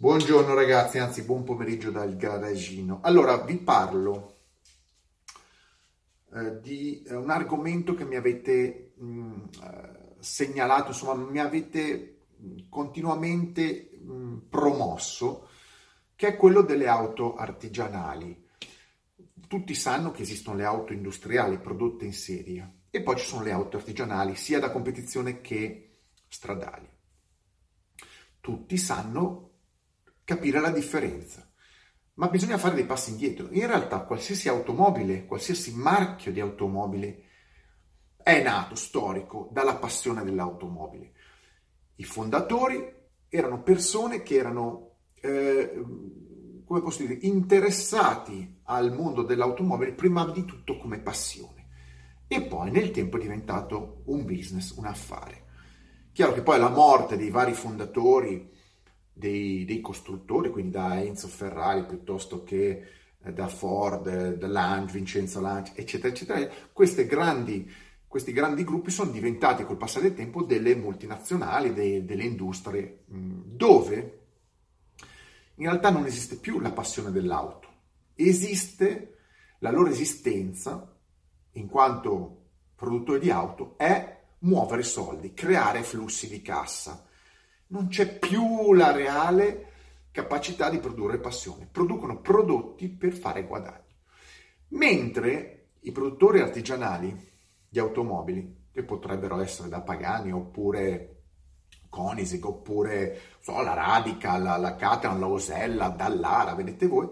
Buongiorno ragazzi, anzi buon pomeriggio dal garagino. Allora vi parlo eh, di eh, un argomento che mi avete mh, mm, eh, segnalato, insomma mi avete continuamente mh, promosso, che è quello delle auto artigianali. Tutti sanno che esistono le auto industriali prodotte in serie e poi ci sono le auto artigianali sia da competizione che stradali. Tutti sanno capire la differenza. Ma bisogna fare dei passi indietro. In realtà qualsiasi automobile, qualsiasi marchio di automobile è nato storico dalla passione dell'automobile. I fondatori erano persone che erano, eh, come posso dire, interessati al mondo dell'automobile prima di tutto come passione e poi nel tempo è diventato un business, un affare. Chiaro che poi la morte dei vari fondatori dei, dei costruttori, quindi da Enzo Ferrari piuttosto che eh, da Ford, da Lange, Vincenzo Lange, eccetera, eccetera, grandi, questi grandi gruppi sono diventati col passare del tempo delle multinazionali, de, delle industrie, dove in realtà non esiste più la passione dell'auto, esiste la loro esistenza in quanto produttori di auto è muovere soldi, creare flussi di cassa non c'è più la reale capacità di produrre passione. Producono prodotti per fare guadagno. Mentre i produttori artigianali di automobili, che potrebbero essere da Pagani oppure Koenigsegg oppure so, la Radica, la, la Caterham, la Osella, Dallara, vedete voi,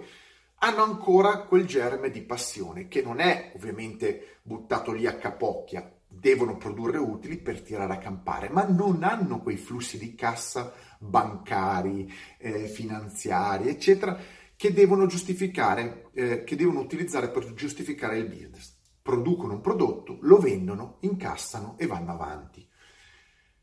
hanno ancora quel germe di passione che non è ovviamente buttato lì a capocchia, devono produrre utili per tirare a campare, ma non hanno quei flussi di cassa bancari, eh, finanziari, eccetera, che devono giustificare, eh, che devono utilizzare per giustificare il business. Producono un prodotto, lo vendono, incassano e vanno avanti.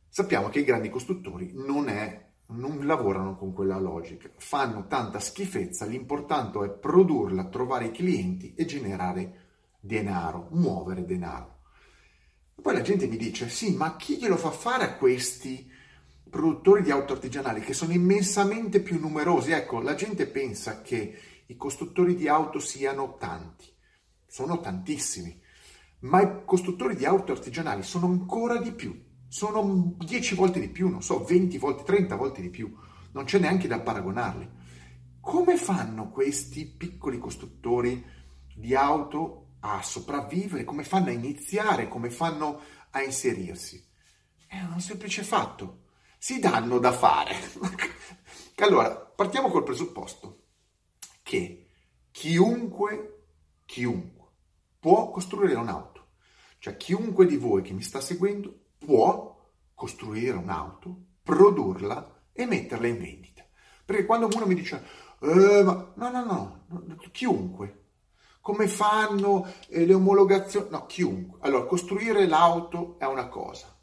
Sappiamo che i grandi costruttori non, è, non lavorano con quella logica, fanno tanta schifezza, l'importante è produrla, trovare i clienti e generare denaro, muovere denaro. Poi la gente mi dice, sì, ma chi glielo fa fare a questi produttori di auto artigianali che sono immensamente più numerosi? Ecco, la gente pensa che i costruttori di auto siano tanti, sono tantissimi, ma i costruttori di auto artigianali sono ancora di più, sono 10 volte di più, non so, 20 volte, 30 volte di più, non c'è neanche da paragonarli. Come fanno questi piccoli costruttori di auto a sopravvivere, come fanno a iniziare, come fanno a inserirsi. È un semplice fatto. Si danno da fare. allora, partiamo col presupposto che chiunque, chiunque può costruire un'auto. Cioè chiunque di voi che mi sta seguendo può costruire un'auto, produrla e metterla in vendita. Perché quando uno mi dice, eh, ma no, no, no, no, chiunque, come fanno eh, le omologazioni? No, chiunque. Allora, costruire l'auto è una cosa.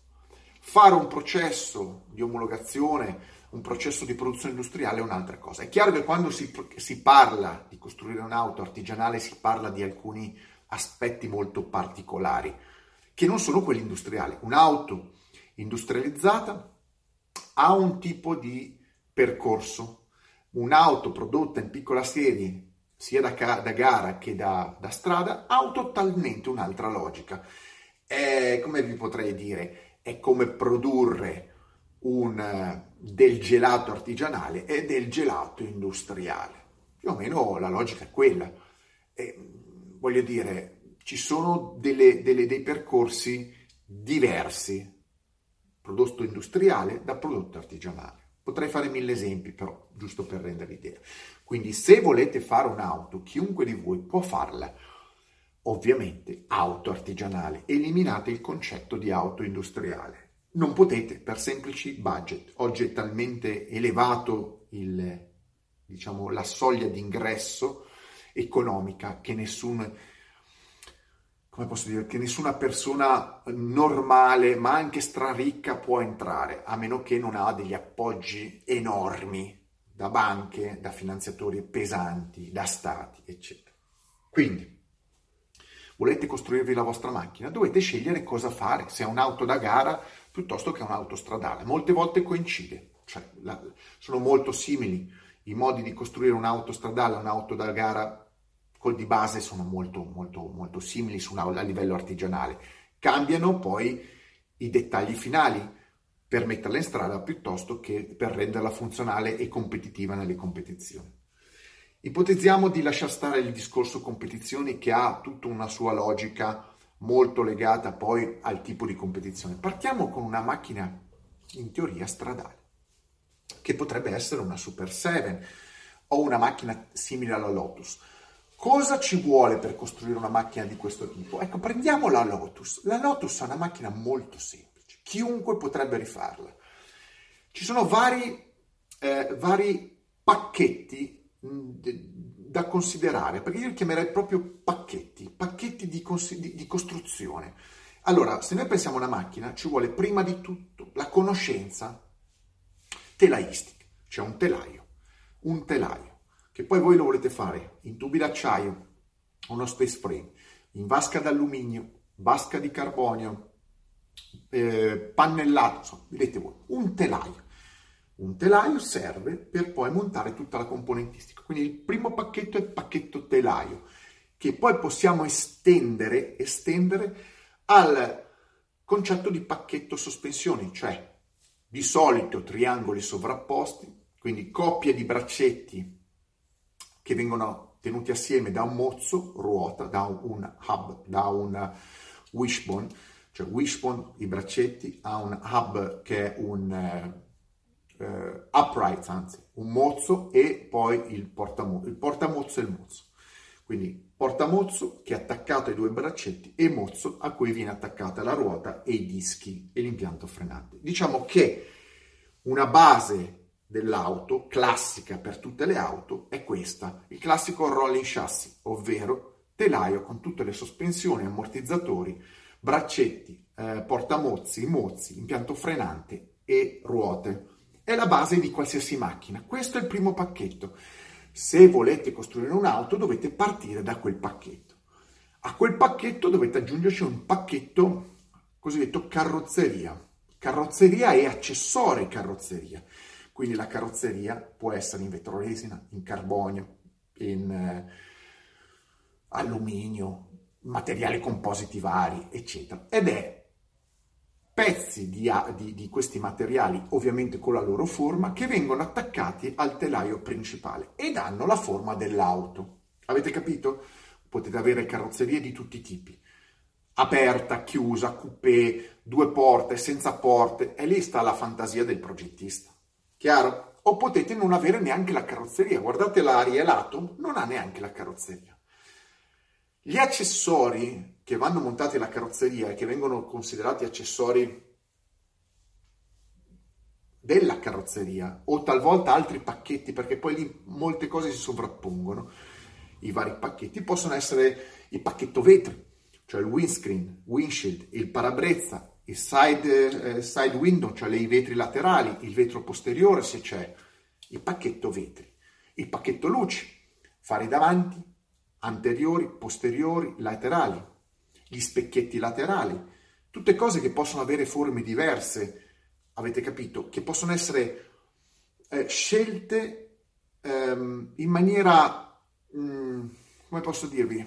Fare un processo di omologazione, un processo di produzione industriale è un'altra cosa. È chiaro che quando si, si parla di costruire un'auto artigianale si parla di alcuni aspetti molto particolari, che non sono quelli industriali. Un'auto industrializzata ha un tipo di percorso. Un'auto prodotta in piccola serie sia da, da gara che da, da, strada, ha totalmente un'altra logica. È, come vi potrei dire, è come produrre un, del gelato artigianale e del gelato industriale. Più o meno la logica è quella. E, voglio dire, ci sono delle, delle, dei percorsi diversi, prodotto industriale da prodotto artigianale. Potrei fare mille esempi, però, giusto per rendere l'idea. Quindi, se volete fare un'auto, chiunque di voi può farla. Ovviamente, auto artigianale. Eliminate il concetto di auto industriale. Non potete per semplici budget. Oggi è talmente elevato il, diciamo, la soglia d'ingresso economica che nessun come posso dire, che nessuna persona normale, ma anche straricca, può entrare, a meno che non ha degli appoggi enormi da banche, da finanziatori pesanti, da stati, eccetera. Quindi, volete costruirvi la vostra macchina, dovete scegliere cosa fare, se è un'auto da gara piuttosto che un'auto stradale. Molte volte coincide, cioè la, sono molto simili i modi di costruire un'auto stradale, un'auto da gara col di base sono molto, molto, molto simili una, a livello artigianale. Cambiano poi i dettagli finali per metterla in strada piuttosto che per renderla funzionale e competitiva nelle competizioni. Ipotizziamo di lasciare stare il discorso competizioni che ha tutta una sua logica molto legata poi al tipo di competizione. Partiamo con una macchina in teoria stradale, che potrebbe essere una Super 7 o una macchina simile alla Lotus. Cosa ci vuole per costruire una macchina di questo tipo? Ecco, prendiamo la Lotus. La Lotus è una macchina molto semplice, chiunque potrebbe rifarla. Ci sono vari, eh, vari pacchetti da considerare, perché io li chiamerei proprio pacchetti, pacchetti di, cons- di, di costruzione. Allora, se noi pensiamo a una macchina, ci vuole prima di tutto la conoscenza telaistica, cioè un telaio, un telaio, che poi voi lo volete fare in tubi d'acciaio, uno space frame, in vasca d'alluminio, vasca di carbonio, eh, pannellato, insomma, vedete voi, un telaio. Un telaio serve per poi montare tutta la componentistica. Quindi il primo pacchetto è il pacchetto telaio, che poi possiamo estendere, estendere al concetto di pacchetto sospensioni, cioè di solito triangoli sovrapposti, quindi coppie di braccetti che vengono tenuti assieme da un mozzo, ruota, da un hub, da un wishbone, cioè wishbone, i braccetti, ha un hub che è un eh, eh, upright, anzi, un mozzo e poi il portamozzo, il portamozzo e il mozzo. Quindi portamozzo che è attaccato ai due braccetti e mozzo a cui viene attaccata la ruota e i dischi e l'impianto frenante. Diciamo che una base dell'auto, classica per tutte le auto, è questa, il classico rolling chassis, ovvero telaio con tutte le sospensioni, ammortizzatori, braccetti, eh, portamozzi, mozzi, impianto frenante e ruote è la base di qualsiasi macchina. Questo è il primo pacchetto. Se volete costruire un'auto dovete partire da quel pacchetto. A quel pacchetto dovete aggiungerci un pacchetto cosiddetto carrozzeria. Carrozzeria e accessori carrozzeria. Quindi la carrozzeria può essere in vetroresina, in carbonio, in eh, alluminio, materiali compositi vari, eccetera. Ed è pezzi di, di, di, questi materiali, ovviamente con la loro forma, che vengono attaccati al telaio principale e danno la forma dell'auto. Avete capito? Potete avere carrozzerie di tutti i tipi, aperta, chiusa, coupé, due porte, senza porte, e lì sta la fantasia del progettista. Chiaro? O potete non avere neanche la carrozzeria. Guardate l'Aria l'Atom, non ha neanche la carrozzeria. Gli accessori che vanno montati alla carrozzeria e che vengono considerati accessori della carrozzeria o talvolta altri pacchetti perché poi lì molte cose si sovrappongono i vari pacchetti possono essere il pacchetto vetri cioè il windscreen, windshield, il parabrezza, il side, eh, side window, cioè i vetri laterali, il vetro posteriore se c'è, il pacchetto vetri, il pacchetto luci, fari davanti, anteriori, posteriori, laterali, gli specchietti laterali, tutte cose che possono avere forme diverse, avete capito, che possono essere eh, scelte ehm, in maniera, mh, mm, come posso dirvi,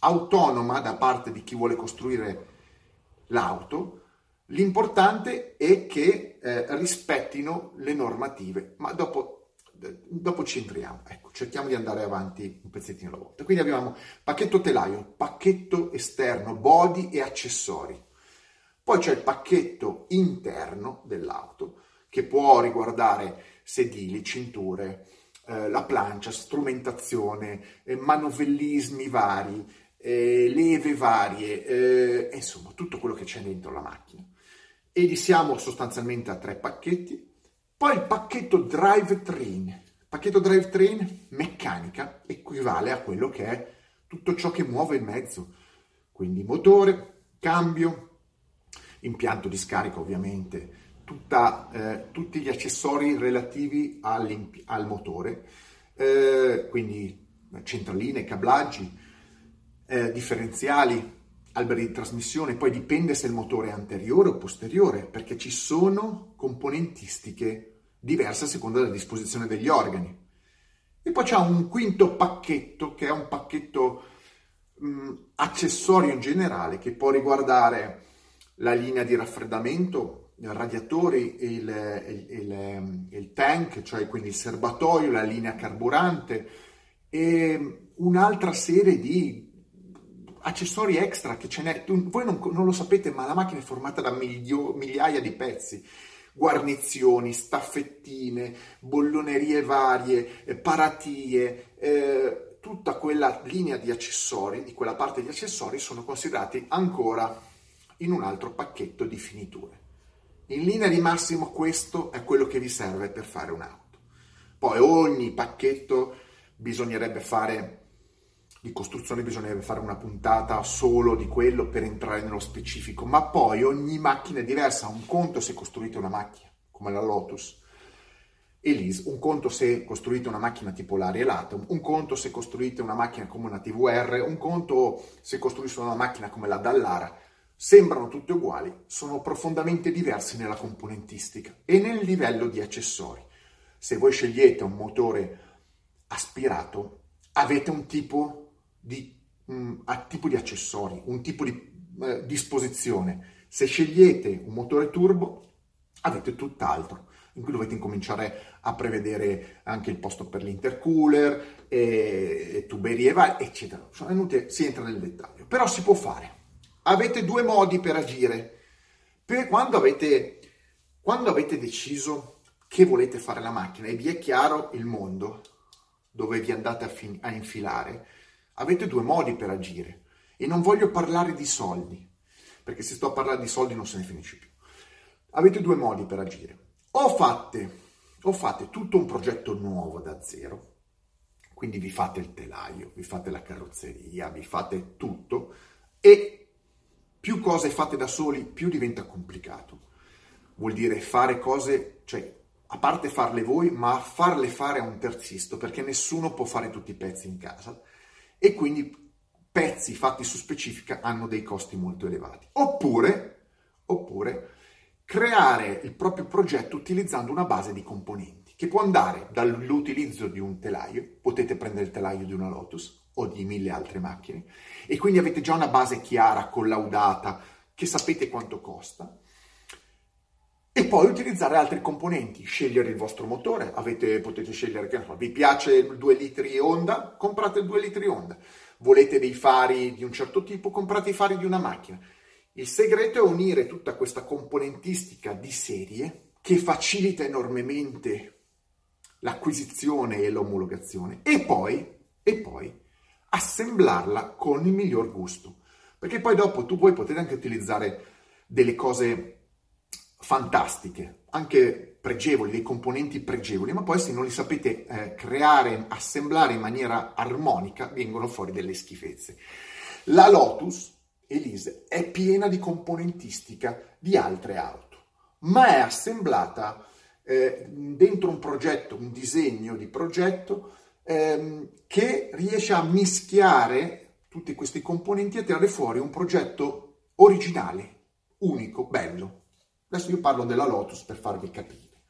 autonoma da parte di chi vuole costruire l'auto. L'importante è che eh, rispettino le normative, ma dopo dopo ci entriamo. Ecco, cerchiamo di andare avanti un pezzettino alla volta. Quindi abbiamo pacchetto telaio, pacchetto esterno, body e accessori. Poi c'è il pacchetto interno dell'auto che può riguardare sedili, cinture, eh, la plancia, strumentazione, eh, manovellismi vari, eh, leve varie, eh, insomma tutto quello che c'è dentro la macchina. E siamo sostanzialmente a tre pacchetti poi il pacchetto drivetrain. Il pacchetto drivetrain meccanica equivale a quello che è tutto ciò che muove il mezzo, quindi motore, cambio, impianto di scarica ovviamente, tutta, eh, tutti gli accessori relativi al motore, eh, quindi centraline, cablaggi, eh, differenziali, alberi di trasmissione, poi dipende se il motore è anteriore o posteriore, perché ci sono componentistiche diversa a seconda della disposizione degli organi. E poi c'è un quinto pacchetto che è un pacchetto mh, accessorio in generale che può riguardare la linea di raffreddamento, i radiatori, il, il, il, il tank, cioè quindi il serbatoio, la linea carburante e un'altra serie di accessori extra che ce n'è. Voi non, non, lo sapete, ma la macchina è formata da miglio, migliaia di pezzi. Guarnizioni, staffettine, bollonerie varie, eh, paratie, eh, tutta quella linea di accessori, di quella parte di accessori, sono considerati ancora in un altro pacchetto di finiture. In linea di massimo questo è quello che vi serve per fare un'auto. Poi ogni pacchetto bisognerebbe fare di costruzione bisognerebbe fare una puntata solo di quello per entrare nello specifico, ma poi ogni macchina è diversa. Un conto se costruite una macchina come la Lotus Elise, un conto se costruite una macchina tipo l'Ariel Atom, un conto se costruite una macchina come una TVR, un conto se costruite una macchina come la Dallara. Sembrano tutte uguali, sono profondamente diversi nella componentistica e nel livello di accessori. Se voi scegliete un motore aspirato, avete un tipo di, mh, mm, tipo di accessori, un tipo di eh, disposizione. Se scegliete un motore turbo, avete tutt'altro, in cui dovete incominciare a prevedere anche il posto per l'intercooler, e, e tuberie eccetera. Sono venute, si entra nel dettaglio, però si può fare. Avete due modi per agire. Per quando avete, quando avete deciso che volete fare la macchina e vi è chiaro il mondo dove vi andate a, fin- a infilare, Avete due modi per agire e non voglio parlare di soldi, perché se sto a parlare di soldi non se ne finisce più. Avete due modi per agire. O fate, o fate tutto un progetto nuovo da zero, quindi vi fate il telaio, vi fate la carrozzeria, vi fate tutto e più cose fate da soli, più diventa complicato. Vuol dire fare cose, cioè a parte farle voi, ma farle fare a un terzisto, perché nessuno può fare tutti i pezzi in casa e quindi pezzi fatti su specifica hanno dei costi molto elevati. Oppure, oppure creare il proprio progetto utilizzando una base di componenti che può andare dall'utilizzo di un telaio, potete prendere il telaio di una Lotus o di mille altre macchine e quindi avete già una base chiara, collaudata, che sapete quanto costa e poi utilizzare altri componenti, scegliere il vostro motore, Avete, potete scegliere che vi piace il 2 litri Honda, comprate il 2 litri Honda, volete dei fari di un certo tipo, comprate i fari di una macchina. Il segreto è unire tutta questa componentistica di serie che facilita enormemente l'acquisizione e l'omologazione. E poi, e poi assemblarla con il miglior gusto. Perché poi dopo tu puoi potete anche utilizzare delle cose fantastiche, anche pregevoli, dei componenti pregevoli, ma poi se non li sapete eh, creare, assemblare in maniera armonica, vengono fuori delle schifezze. La Lotus Elise è piena di componentistica di altre auto, ma è assemblata eh, dentro un progetto, un disegno di progetto ehm, che riesce a mischiare tutti questi componenti e a tirare fuori un progetto originale, unico, bello. Adesso io parlo della Lotus per farvi capire.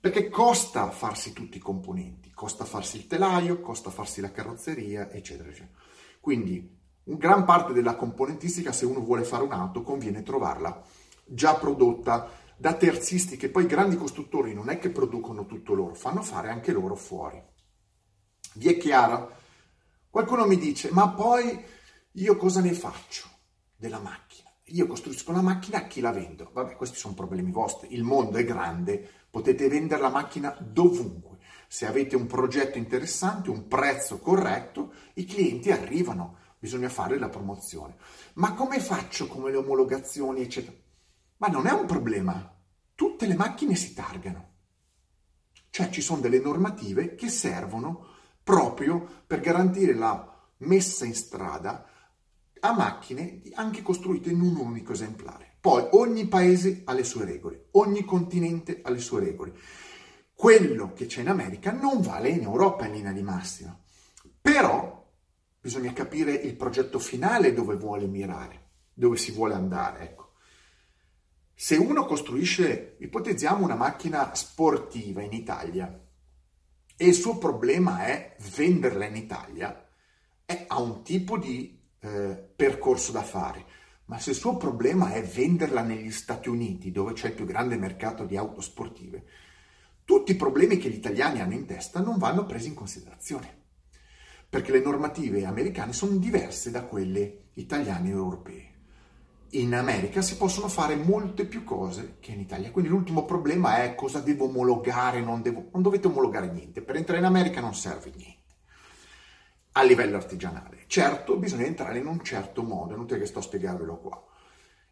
Perché costa farsi tutti i componenti, costa farsi il telaio, costa farsi la carrozzeria, eccetera, eccetera. Quindi, gran parte della componentistica, se uno vuole fare un'auto, conviene trovarla già prodotta da terzisti che poi grandi costruttori non è che producono tutto loro, fanno fare anche loro fuori. Vi è chiaro? Qualcuno mi dice, ma poi io cosa ne faccio della macchina? Io costruisco la macchina, a chi la vendo? Vabbè, questi sono problemi vostri. Il mondo è grande, potete vendere la macchina dovunque. Se avete un progetto interessante, un prezzo corretto, i clienti arrivano, bisogna fare la promozione. Ma come faccio come le omologazioni, eccetera? Ma non è un problema. Tutte le macchine si targano. Cioè ci sono delle normative che servono proprio per garantire la messa in strada a macchine anche costruite in un unico esemplare. Poi ogni paese ha le sue regole, ogni continente ha le sue regole. Quello che c'è in America non vale in Europa in linea di massima. Però bisogna capire il progetto finale dove vuole mirare, dove si vuole andare. Ecco. Se uno costruisce, ipotizziamo una macchina sportiva in Italia e il suo problema è venderla in Italia, è, ha un tipo di eh, percorso da fare. Ma se il suo problema è venderla negli Stati Uniti, dove c'è il più grande mercato di auto sportive, tutti i problemi che gli italiani hanno in testa non vanno presi in considerazione, perché le normative americane sono diverse da quelle italiane e europee. In America si possono fare molte più cose che in Italia, quindi l'ultimo problema è cosa devo omologare, non, devo, non dovete omologare niente, per entrare in America non serve niente a livello artigianale. Certo, bisogna entrare in un certo modo, è inutile che sto a spiegarvelo qua.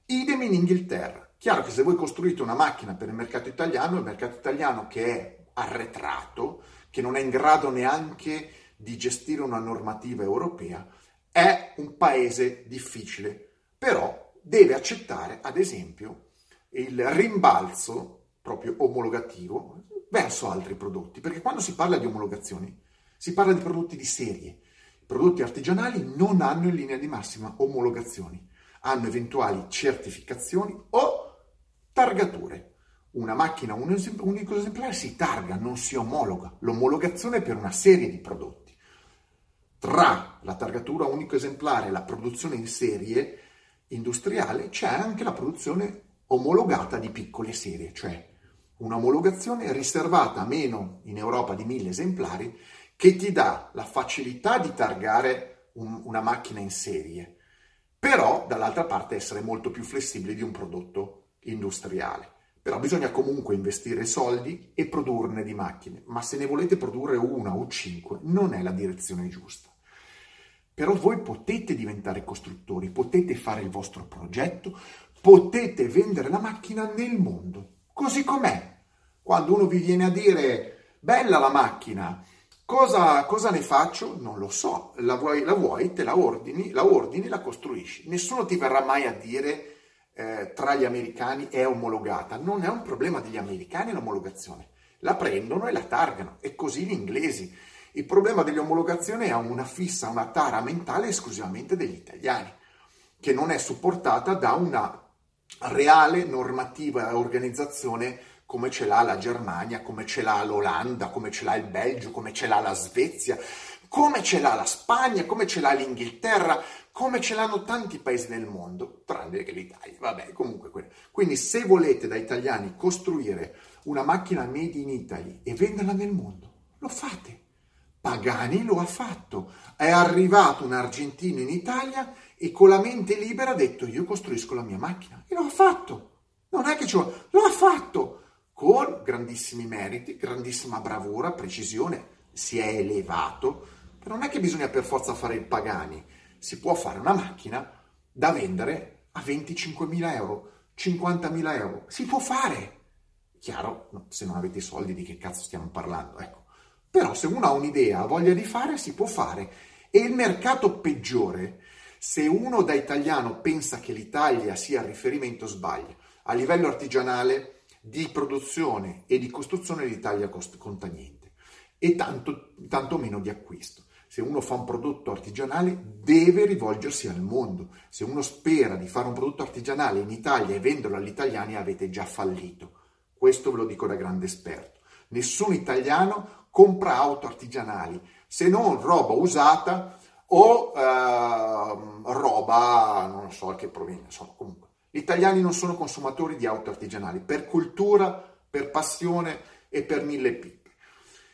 Idem in Inghilterra. Chiaro che se voi costruite una macchina per il mercato italiano, il mercato italiano che è arretrato, che non è in grado neanche di gestire una normativa europea, è un paese difficile, però deve accettare, ad esempio, il rimbalzo proprio omologativo verso altri prodotti, perché quando si parla di omologazioni si parla di prodotti di serie. Prodotti artigianali non hanno in linea di massima omologazioni, hanno eventuali certificazioni o targature. Una macchina un unico esemplare si targa, non si omologa. L'omologazione è per una serie di prodotti. Tra la targatura unico esemplare e la produzione in serie industriale c'è anche la produzione omologata di piccole serie, cioè un'omologazione riservata a meno in Europa di mille esemplari che ti dà la facilità di targare un, una macchina in serie, però dall'altra parte essere molto più flessibile di un prodotto industriale. Però bisogna comunque investire soldi e produrne di macchine, ma se ne volete produrre una o cinque non è la direzione giusta. Però voi potete diventare costruttori, potete fare il vostro progetto, potete vendere la macchina nel mondo, così com'è. Quando uno vi viene a dire, bella la macchina, cosa, cosa ne faccio? Non lo so, la vuoi, la vuoi, te la ordini, la ordini, la costruisci. Nessuno ti verrà mai a dire eh, tra gli americani è omologata. Non è un problema degli americani l'omologazione. La prendono e la targano, e così gli inglesi. Il problema dell'omologazione è una fissa, una tara mentale esclusivamente degli italiani, che non è supportata da una reale normativa e organizzazione come ce l'ha la Germania, come ce l'ha l'Olanda, come ce l'ha il Belgio, come ce l'ha la Svezia, come ce l'ha la Spagna, come ce l'ha l'Inghilterra, come ce l'hanno tanti paesi nel mondo, tranne che l'Italia. Vabbè, comunque. Quindi se volete da italiani costruire una macchina made in Italy e venderla nel mondo, lo fate. Pagani lo ha fatto. È arrivato un argentino in Italia e con la mente libera ha detto io costruisco la mia macchina. E lo ha fatto. Non è che ci vuole, lo ha fatto con grandissimi meriti, grandissima bravura, precisione, si è elevato. Però non è che bisogna per forza fare il Pagani. Si può fare una macchina da vendere a 25.000 euro, 50.000 euro. Si può fare. Chiaro, se non avete i soldi di che cazzo stiamo parlando, ecco. Però se uno ha un'idea, ha voglia di fare, si può fare. E il mercato peggiore, se uno da italiano pensa che l'Italia sia il riferimento, sbaglia. A livello artigianale, di produzione e di costruzione l'Italia conta niente. E tanto, tanto meno di acquisto. Se uno fa un prodotto artigianale deve rivolgersi al mondo. Se uno spera di fare un prodotto artigianale in Italia e venderlo agli italiani avete già fallito. Questo ve lo dico da grande esperto. Nessun italiano compra auto artigianali, se non roba usata o eh, roba, non so che proviene, insomma, comunque. Gli italiani non sono consumatori di auto artigianali per cultura, per passione e per mille pippe.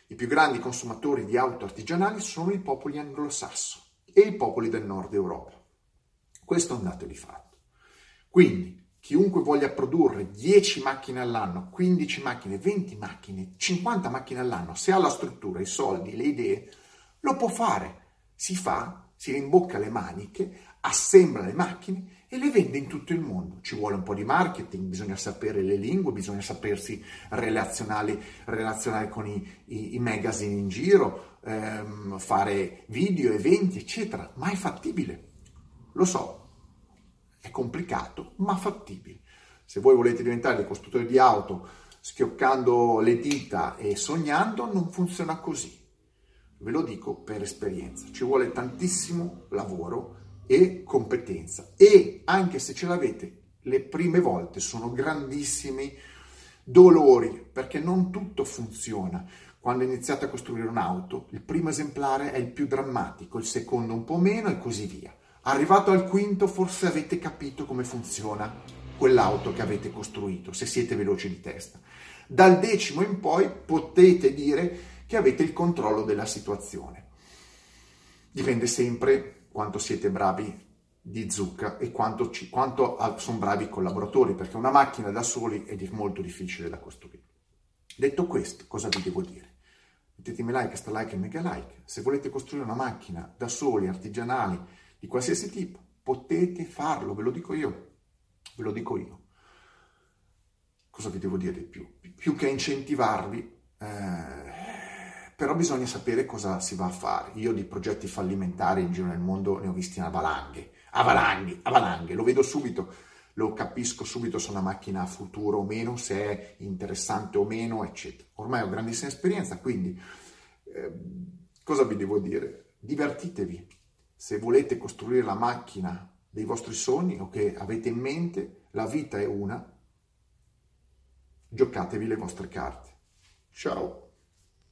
I più grandi consumatori di auto artigianali sono i popoli anglosassoni e i popoli del nord Europa. Questo è un dato di fatto. Quindi, chiunque voglia produrre 10 macchine all'anno, 15 macchine, 20 macchine, 50 macchine all'anno, se ha la struttura, i soldi, le idee, lo può fare. Si fa, si rimbocca le maniche, assembla le macchine e le vende in tutto il mondo. Ci vuole un po' di marketing, bisogna sapere le lingue, bisogna sapersi relazionare, relazionare con i, i, i, magazine in giro, ehm, fare video, eventi, eccetera, ma è fattibile. Lo so, è complicato, ma fattibile. Se voi volete diventare dei costruttori di auto schioccando le dita e sognando, non funziona così. Ve lo dico per esperienza. Ci vuole tantissimo lavoro e competenza. E anche se ce l'avete, le prime volte sono grandissimi dolori perché non tutto funziona. Quando iniziate a costruire un'auto, il primo esemplare è il più drammatico, il secondo un po' meno e così via. Arrivato al quinto forse avete capito come funziona quell'auto che avete costruito, se siete veloci di testa. Dal decimo in poi potete dire che avete il controllo della situazione. Dipende sempre quanto siete bravi di zucca e quanto, ci, quanto sono bravi i collaboratori, perché una macchina da soli è molto difficile da costruire. Detto questo, cosa vi devo dire? Mettetemi like, sta like e mega like. Se volete costruire una macchina da soli, artigianali, di qualsiasi tipo, potete farlo, ve lo dico io. Ve lo dico io. Cosa vi devo dire di più? Più che incentivarvi, eh, però bisogna sapere cosa si va a fare. Io di progetti fallimentari in giro nel mondo ne ho visti in valanghe a valanghe, lo vedo subito, lo capisco subito se una macchina ha futuro o meno, se è interessante o meno, eccetera. Ormai ho grandissima esperienza, quindi eh, cosa vi devo dire? Divertitevi. Se volete costruire la macchina dei vostri sogni o che avete in mente, la vita è una, giocatevi le vostre carte. Ciao!